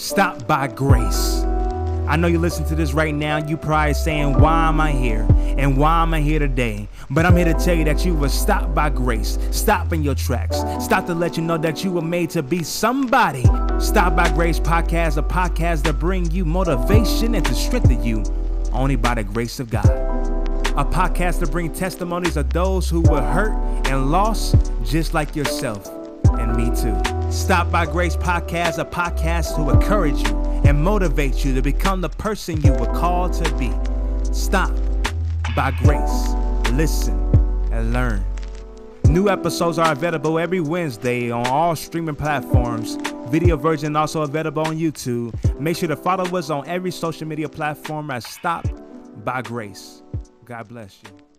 Stop by grace. I know you listen to this right now. You probably saying, Why am I here? And why am I here today? But I'm here to tell you that you were stopped by grace. Stop in your tracks. Stop to let you know that you were made to be somebody. Stop by Grace Podcast, a podcast that bring you motivation and to strengthen you only by the grace of God. A podcast to bring testimonies of those who were hurt and lost just like yourself and me too. Stop by Grace Podcast, a podcast to encourage you and motivate you to become the person you were called to be. Stop by Grace. Listen and learn. New episodes are available every Wednesday on all streaming platforms. Video version also available on YouTube. Make sure to follow us on every social media platform as Stop by Grace. God bless you.